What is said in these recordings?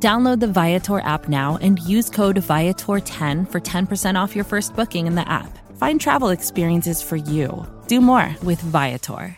Download the Viator app now and use code Viator10 for 10% off your first booking in the app. Find travel experiences for you. Do more with Viator.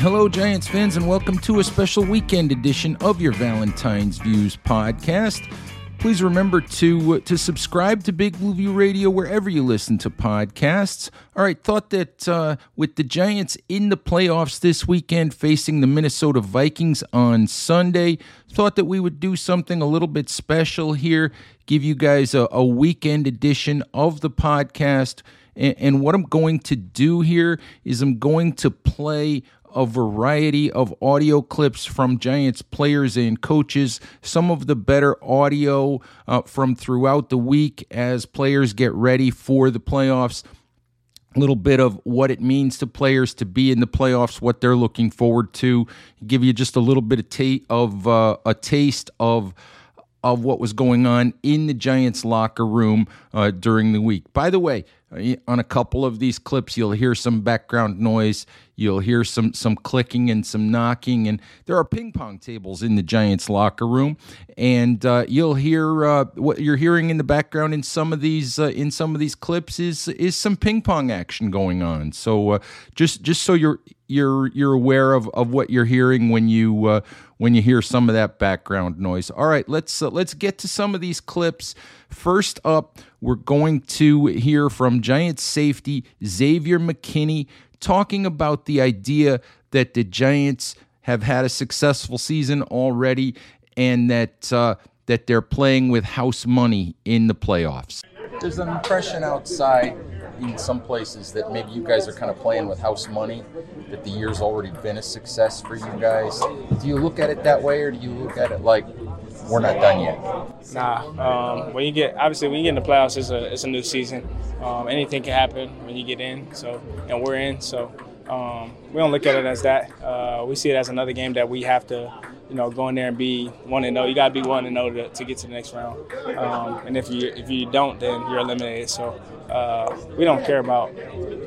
Hello, Giants fans, and welcome to a special weekend edition of your Valentine's Views podcast. Please remember to uh, to subscribe to Big Blue View Radio wherever you listen to podcasts. All right, thought that uh, with the Giants in the playoffs this weekend, facing the Minnesota Vikings on Sunday, thought that we would do something a little bit special here. Give you guys a, a weekend edition of the podcast. And, and what I'm going to do here is I'm going to play a variety of audio clips from Giants players and coaches, some of the better audio uh, from throughout the week as players get ready for the playoffs. A little bit of what it means to players to be in the playoffs, what they're looking forward to. Give you just a little bit of, ta- of uh, a taste of of what was going on in the Giants locker room uh, during the week. By the way, uh, on a couple of these clips, you'll hear some background noise. You'll hear some some clicking and some knocking, and there are ping pong tables in the Giants locker room. And uh, you'll hear uh, what you're hearing in the background in some of these uh, in some of these clips is is some ping pong action going on. So uh, just just so you're you're you're aware of, of what you're hearing when you uh, when you hear some of that background noise. All right, let's uh, let's get to some of these clips. First up, we're going to hear from Giants safety Xavier McKinney talking about the idea that the Giants have had a successful season already and that uh, that they're playing with house money in the playoffs. There's an impression outside in some places that maybe you guys are kind of playing with house money, that the year's already been a success for you guys. Do you look at it that way, or do you look at it like we're not done yet? Nah. Um, when you get obviously when you get in the playoffs, it's a it's a new season. Um, anything can happen when you get in. So and we're in. So um, we don't look at it as that. Uh, we see it as another game that we have to you know, go in there and be one and zero. You got to be one and zero to, to get to the next round. Um, and if you if you don't, then you're eliminated. So uh, we don't care about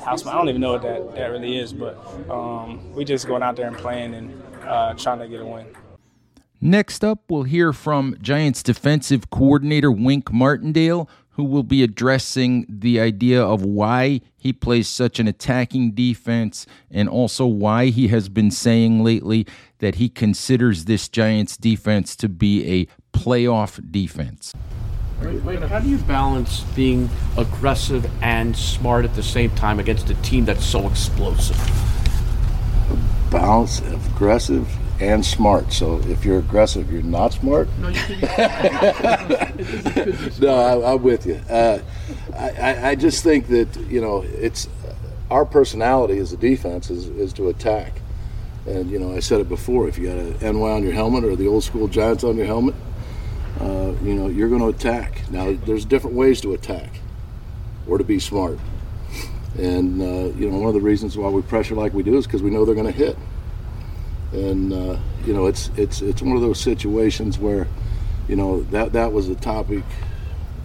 house. I don't even know what that, that really is, but um, we just going out there and playing and uh, trying to get a win. Next up, we'll hear from Giants defensive coordinator Wink Martindale, who will be addressing the idea of why he plays such an attacking defense and also why he has been saying lately that he considers this Giants defense to be a playoff defense. Wait, how do you balance being aggressive and smart at the same time against a team that's so explosive? Balance, aggressive, and smart. So if you're aggressive, you're not smart. No, you no I, am with you. Uh, I, I just think that you know it's our personality as a defense is, is to attack. And you know, I said it before. If you got an NY on your helmet or the old school Giants on your helmet, uh, you know, you're going to attack. Now, there's different ways to attack or to be smart. And, uh, you know, one of the reasons why we pressure like we do is because we know they're going to hit. And, uh, you know, it's, it's, it's one of those situations where, you know, that, that was the topic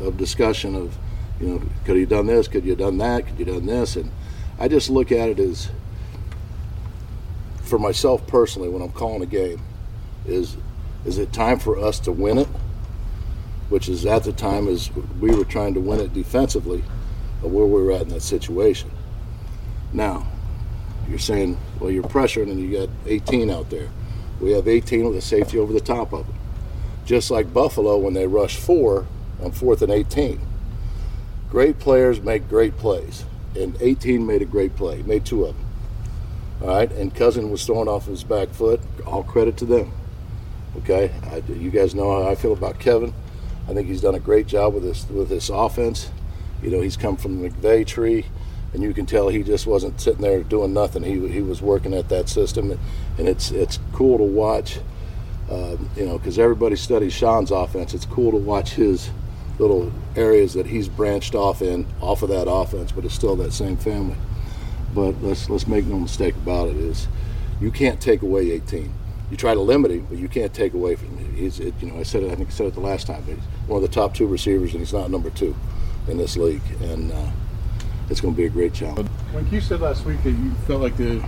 of discussion of, you know, could you done this? Could you done that? Could you done this? And I just look at it as, for myself personally, when I'm calling a game, is is it time for us to win it which is at the time as we were trying to win it defensively of where we were at in that situation. Now, you're saying, well, you're pressuring and you got 18 out there. We have 18 with a safety over the top of them. Just like Buffalo when they rush four on fourth and 18. Great players make great plays. And 18 made a great play, made two of them. All right, and Cousins was throwing off his back foot. All credit to them. Okay, I, you guys know how I feel about Kevin. I think he's done a great job with this with this offense. You know, he's come from the McVay tree, and you can tell he just wasn't sitting there doing nothing. He he was working at that system, and it's it's cool to watch. Um, you know, because everybody studies Sean's offense. It's cool to watch his little areas that he's branched off in off of that offense, but it's still that same family. But let's let's make no mistake about it: is you can't take away 18. You try to limit him, but you can't take away from him. He's, it, you know, I said it. I think I said it the last time. He's one of the top two receivers, and he's not number two in this league. And uh, it's going to be a great challenge. When you said last week that you felt like the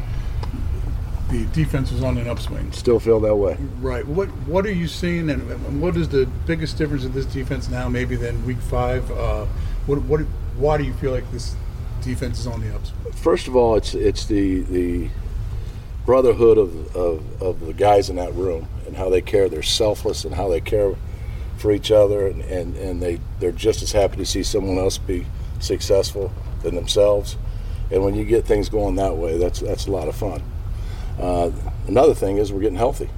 the defense was on an upswing, Still feel that way. right? What what are you seeing, and what is the biggest difference in this defense now, maybe than Week Five? Uh, what what why do you feel like this defense is on the upswing? First of all, it's it's the the brotherhood of, of, of the guys in that room and how they care. They're selfless and how they care for each other, and, and, and they, they're just as happy to see someone else be successful than themselves. And when you get things going that way, that's, that's a lot of fun. Uh, another thing is we're getting healthy.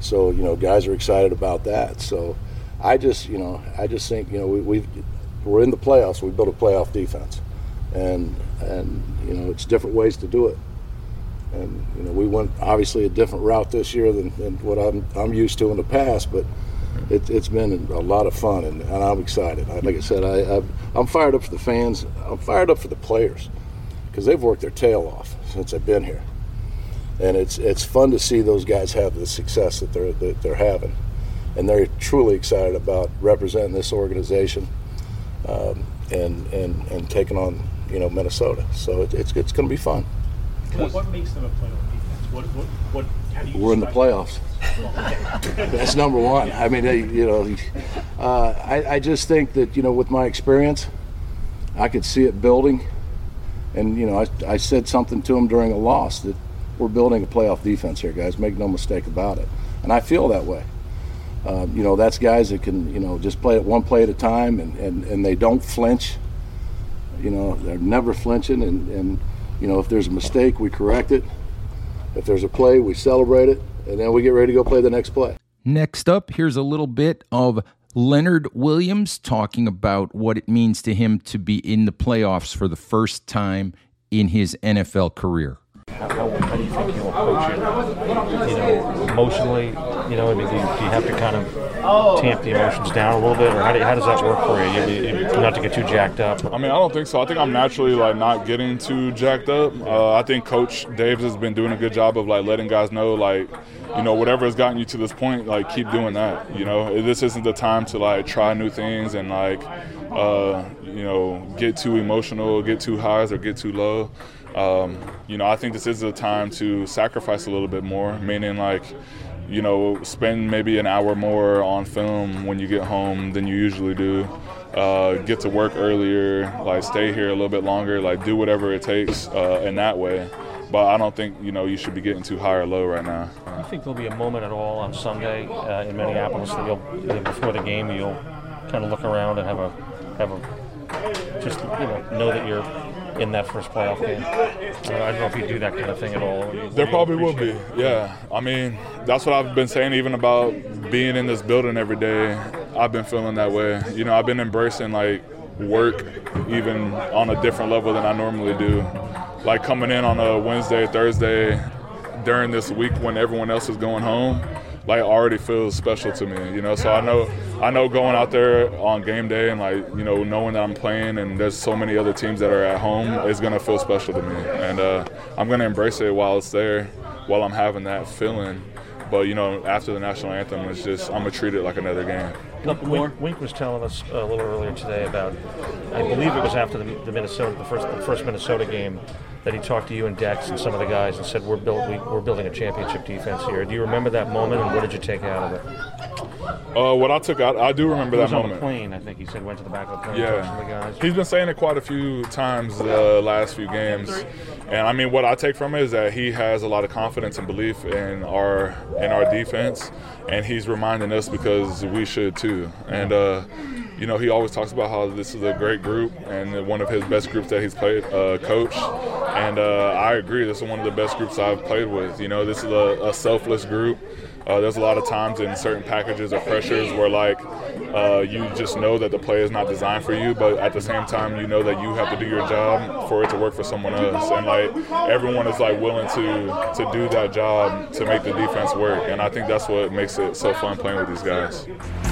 So, you know, guys are excited about that. So I just, you know, I just think, you know, we, we've, we're in the playoffs. We built a playoff defense. And, and, you know, it's different ways to do it and you know we went obviously a different route this year than, than what I'm, I'm used to in the past but it, has been a lot of fun and, and I'm excited. I, like I said I, I, am fired up for the fans I'm fired up for the players because they've worked their tail off since I've been here. And it's it's fun to see those guys have the success that they're that they're having. And they're truly excited about representing this organization um, and, and and taking on you know Minnesota. So it, it's, it's going to be fun. What, what makes them a playoff defense? What, what, what, how do you We're in the playoffs. That's number one. I mean, you know, uh, I, I just think that, you know, with my experience, I could see it building. And, you know, I, I said something to him during a loss that we're building a playoff defense here, guys. Make no mistake about it. And I feel that way. Uh, you know, that's guys that can, you know, just play it one play at a time and, and, and they don't flinch. You know, they're never flinching. And, and you know, if there's a mistake, we correct it. If there's a play, we celebrate it, and then we get ready to go play the next play. Next up, here's a little bit of Leonard Williams talking about what it means to him to be in the playoffs for the first time in his NFL career. How, how, do you think you'll approach it? You know, emotionally, you know, I mean, do you, do you have to kind of tamp the emotions down a little bit, or how, do, how does that work for you? you, you not to get too jacked up. I mean, I don't think so. I think I'm naturally like not getting too jacked up. Uh, I think Coach Davis has been doing a good job of like letting guys know, like, you know, whatever has gotten you to this point, like, keep doing that. You know, this isn't the time to like try new things and like, uh, you know, get too emotional, get too highs or get too low. Um, you know, I think this is a time to sacrifice a little bit more, meaning like, you know, spend maybe an hour more on film when you get home than you usually do. Uh, get to work earlier, like stay here a little bit longer, like do whatever it takes uh, in that way. But I don't think you know you should be getting too high or low right now. I think there'll be a moment at all on Sunday uh, in Minneapolis that you'll before the game you'll kind of look around and have a have a just you know know that you're in that first playoff game. I don't know if you do that kind of thing at all. There probably will be. Yeah, I mean that's what I've been saying even about being in this building every day. I've been feeling that way. You know, I've been embracing like work even on a different level than I normally do. Like coming in on a Wednesday, Thursday during this week when everyone else is going home like already feels special to me, you know. So I know I know going out there on game day and like you know knowing that I'm playing and there's so many other teams that are at home is gonna feel special to me, and uh, I'm gonna embrace it while it's there, while I'm having that feeling. But you know, after the national anthem, it's just I'm gonna treat it like another game. Look, Wink, Wink was telling us a little earlier today about, I believe it was after the, the Minnesota, the first, the first Minnesota game, that he talked to you and Dex and some of the guys and said, "We're we, are building a championship defense here." Do you remember that moment, and what did you take out of it? Uh, what I took out, I do remember that moment. on the plane, I think he said went to the back of the plane. Yeah, some of the guys. he's been saying it quite a few times the last few games, and I mean, what I take from it is that he has a lot of confidence and belief in our in our defense, and he's reminding us because we should too. And uh, you know, he always talks about how this is a great group and one of his best groups that he's played, uh, coached. And uh, I agree, this is one of the best groups I've played with. You know, this is a, a selfless group. Uh, there's a lot of times in certain packages or pressures where like uh, you just know that the play is not designed for you, but at the same time you know that you have to do your job for it to work for someone else. And like everyone is like willing to to do that job to make the defense work. And I think that's what makes it so fun playing with these guys.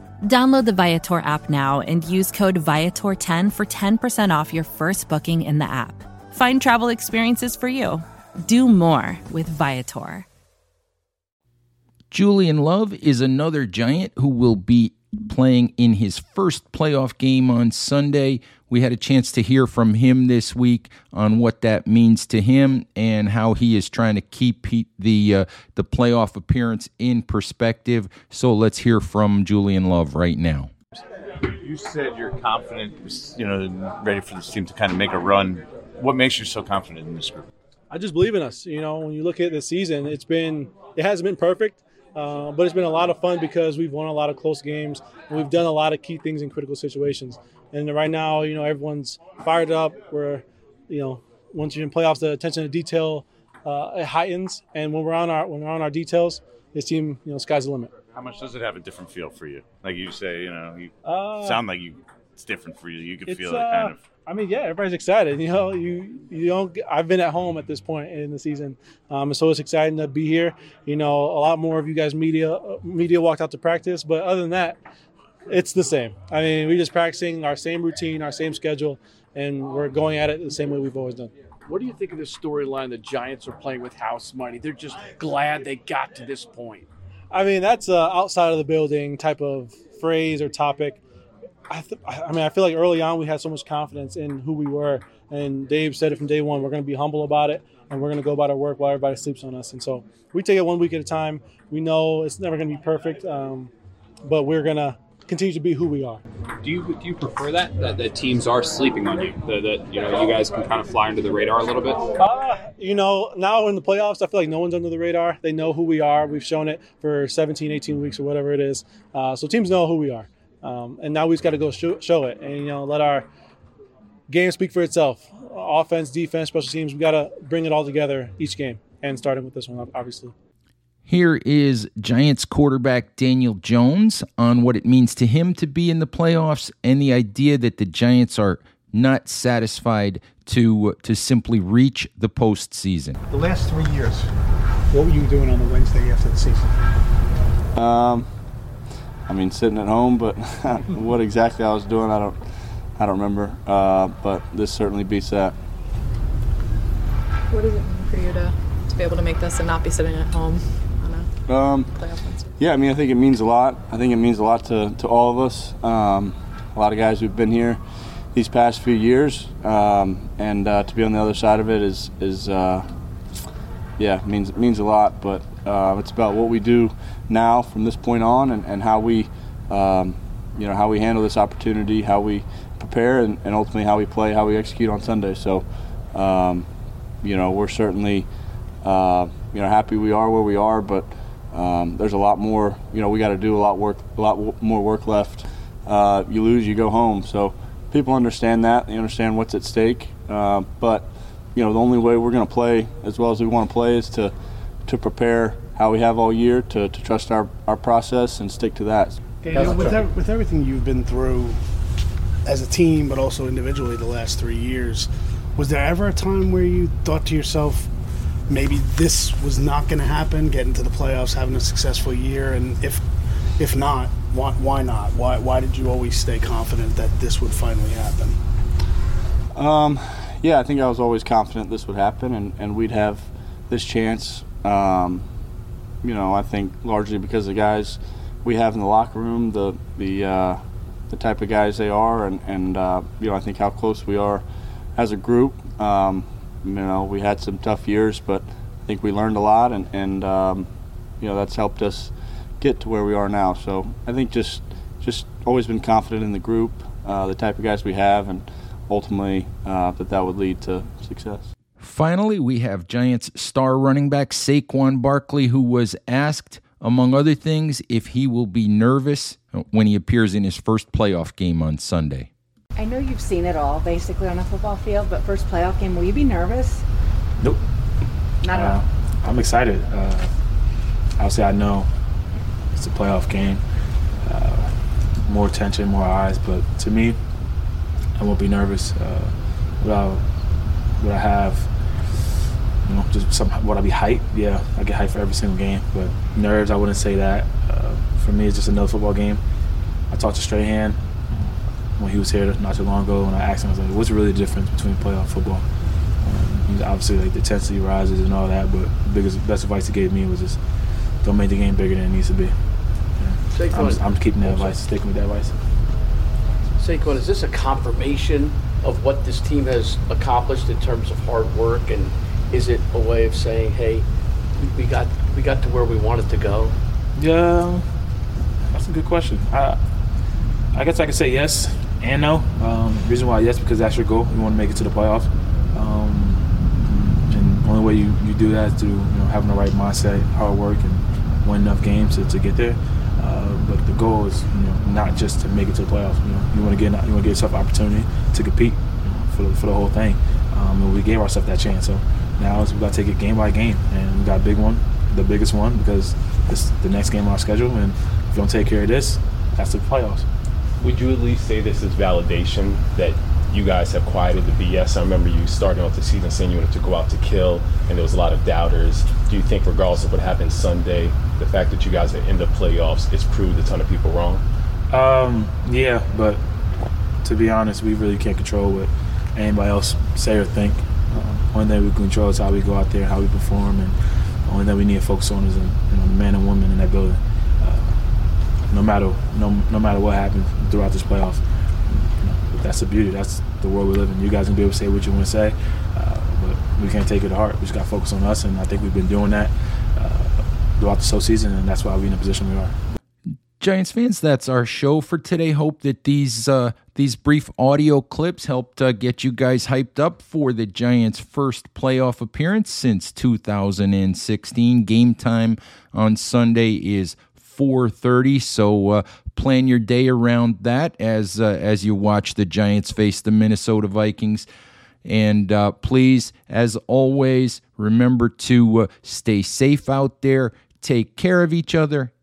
Download the Viator app now and use code Viator10 for 10% off your first booking in the app. Find travel experiences for you. Do more with Viator. Julian Love is another Giant who will be playing in his first playoff game on Sunday. We had a chance to hear from him this week on what that means to him and how he is trying to keep the uh, the playoff appearance in perspective. So let's hear from Julian Love right now. You said you're confident, you know, ready for this team to kind of make a run. What makes you so confident in this group? I just believe in us. You know, when you look at the season, it's been it hasn't been perfect. Uh, but it's been a lot of fun because we've won a lot of close games and we've done a lot of key things in critical situations. And right now, you know, everyone's fired up. We're, you know, once you're in playoffs, the attention to detail uh, it heightens. And when we're on our when we're on our details, this team, you know, sky's the limit. How much does it have a different feel for you? Like you say, you know, you uh, sound like you it's different for you. You can feel it kind uh, of. I mean, yeah, everybody's excited. You know, you you don't. I've been at home at this point in the season, um, so it's exciting to be here. You know, a lot more of you guys media media walked out to practice, but other than that, it's the same. I mean, we're just practicing our same routine, our same schedule, and we're going at it the same way we've always done. What do you think of this storyline? The Giants are playing with house money. They're just glad they got to this point. I mean, that's a outside of the building type of phrase or topic. I, th- I mean, I feel like early on we had so much confidence in who we were, and Dave said it from day one. We're going to be humble about it, and we're going to go about our work while everybody sleeps on us. And so we take it one week at a time. We know it's never going to be perfect, um, but we're going to continue to be who we are. Do you do you prefer that that the teams are sleeping on you? That, that you know you guys can kind of fly under the radar a little bit. Uh, you know, now in the playoffs, I feel like no one's under the radar. They know who we are. We've shown it for 17, 18 weeks or whatever it is. Uh, so teams know who we are. Um, and now we just got to go show, show, it and you know let our game speak for itself. Offense, defense, special teams. We got to bring it all together each game, and starting with this one, obviously. Here is Giants quarterback Daniel Jones on what it means to him to be in the playoffs and the idea that the Giants are not satisfied to to simply reach the postseason. The last three years, what were you doing on the Wednesday after the season? Um, I mean, sitting at home, but what exactly I was doing, I don't, I don't remember. Uh, but this certainly beats that. What does it mean for you to, to be able to make this and not be sitting at home on a um, playoff? Yeah, I mean, I think it means a lot. I think it means a lot to, to all of us. Um, a lot of guys who've been here these past few years, um, and uh, to be on the other side of it is is uh, yeah means means a lot. But uh, it's about what we do now from this point on, and, and how we, um, you know, how we handle this opportunity, how we prepare, and, and, ultimately how we play, how we execute on Sunday. So, um, you know, we're certainly, uh, you know, happy we are where we are, but um, there's a lot more. You know, we got to do a lot work, a lot more work left. Uh, you lose, you go home. So people understand that. They understand what's at stake. Uh, but you know, the only way we're going to play as well as we want to play is to to prepare how we have all year to, to trust our, our process and stick to that. Daniel, with, ev- with everything you've been through as a team, but also individually the last three years, was there ever a time where you thought to yourself, maybe this was not going to happen, getting to the playoffs, having a successful year, and if if not, why, why not? Why, why did you always stay confident that this would finally happen? Um, yeah, I think I was always confident this would happen and, and we'd have this chance. Um, you know, I think largely because of the guys we have in the locker room, the the uh, the type of guys they are, and and uh, you know, I think how close we are as a group. Um, you know, we had some tough years, but I think we learned a lot, and and um, you know that's helped us get to where we are now. So I think just just always been confident in the group, uh, the type of guys we have, and ultimately uh, that that would lead to success. Finally, we have Giants star running back Saquon Barkley, who was asked, among other things, if he will be nervous when he appears in his first playoff game on Sunday. I know you've seen it all basically on a football field, but first playoff game, will you be nervous? Nope. Not at Uh, all. I'm excited. Uh, obviously, I know it's a playoff game. Uh, more attention, more eyes, but to me, I won't be nervous. Uh, would I, would I have, you know, just some, would I be hyped? Yeah, I get hyped for every single game, but nerves, I wouldn't say that. Uh, for me, it's just another football game. I talked to Strahan when he was here not too long ago, and I asked him, I was like, what's really the difference between playoff football? Um, he's obviously like the intensity rises and all that, but the biggest best advice he gave me was just don't make the game bigger than it needs to be. Yeah. I'm, just- I'm keeping that advice, sticking with that advice. Saquon, is this a confirmation of what this team has accomplished in terms of hard work, and is it a way of saying, "Hey, we- got we got to where we wanted to go"? Yeah, that's a good question. I, I guess I can say yes and no. Um, reason why yes because that's your goal. You want to make it to the playoffs. Um, and the only way you, you do that is through you know having the right mindset, hard work, and win enough games to, to get there. Uh, but the goal is you know not just to make it to the playoffs. You know you want to get you want to get yourself an opportunity to compete you know, for the, for the whole thing. Um, and we gave ourselves that chance. So now is we got to take it game by game, and we got a big one, the biggest one because it's the next game on our schedule. And if you don't take care of this, that's the playoffs. Would you at least say this is validation that you guys have quieted the BS? I remember you starting off the season saying you wanted to go out to kill, and there was a lot of doubters. Do you think, regardless of what happens Sunday, the fact that you guys are in the playoffs, it's proved a ton of people wrong? Um, yeah, but to be honest, we really can't control what anybody else say or think. Only thing we control is how we go out there, how we perform, and the only thing we need to focus on is you know, the man and woman in that building. Uh, no matter no no matter what happens throughout this playoff, you know, that's the beauty. That's the world we live in. You guys can be able to say what you want to say, uh, but we can't take it to heart. We just got to focus on us, and I think we've been doing that uh, throughout the whole season, and that's why we're in the position we are. Giants fans, that's our show for today. Hope that these uh, these brief audio clips helped uh, get you guys hyped up for the Giants' first playoff appearance since 2016. Game time on Sunday is 4:30, so uh, plan your day around that as uh, as you watch the Giants face the Minnesota Vikings. And uh, please, as always, remember to uh, stay safe out there, take care of each other,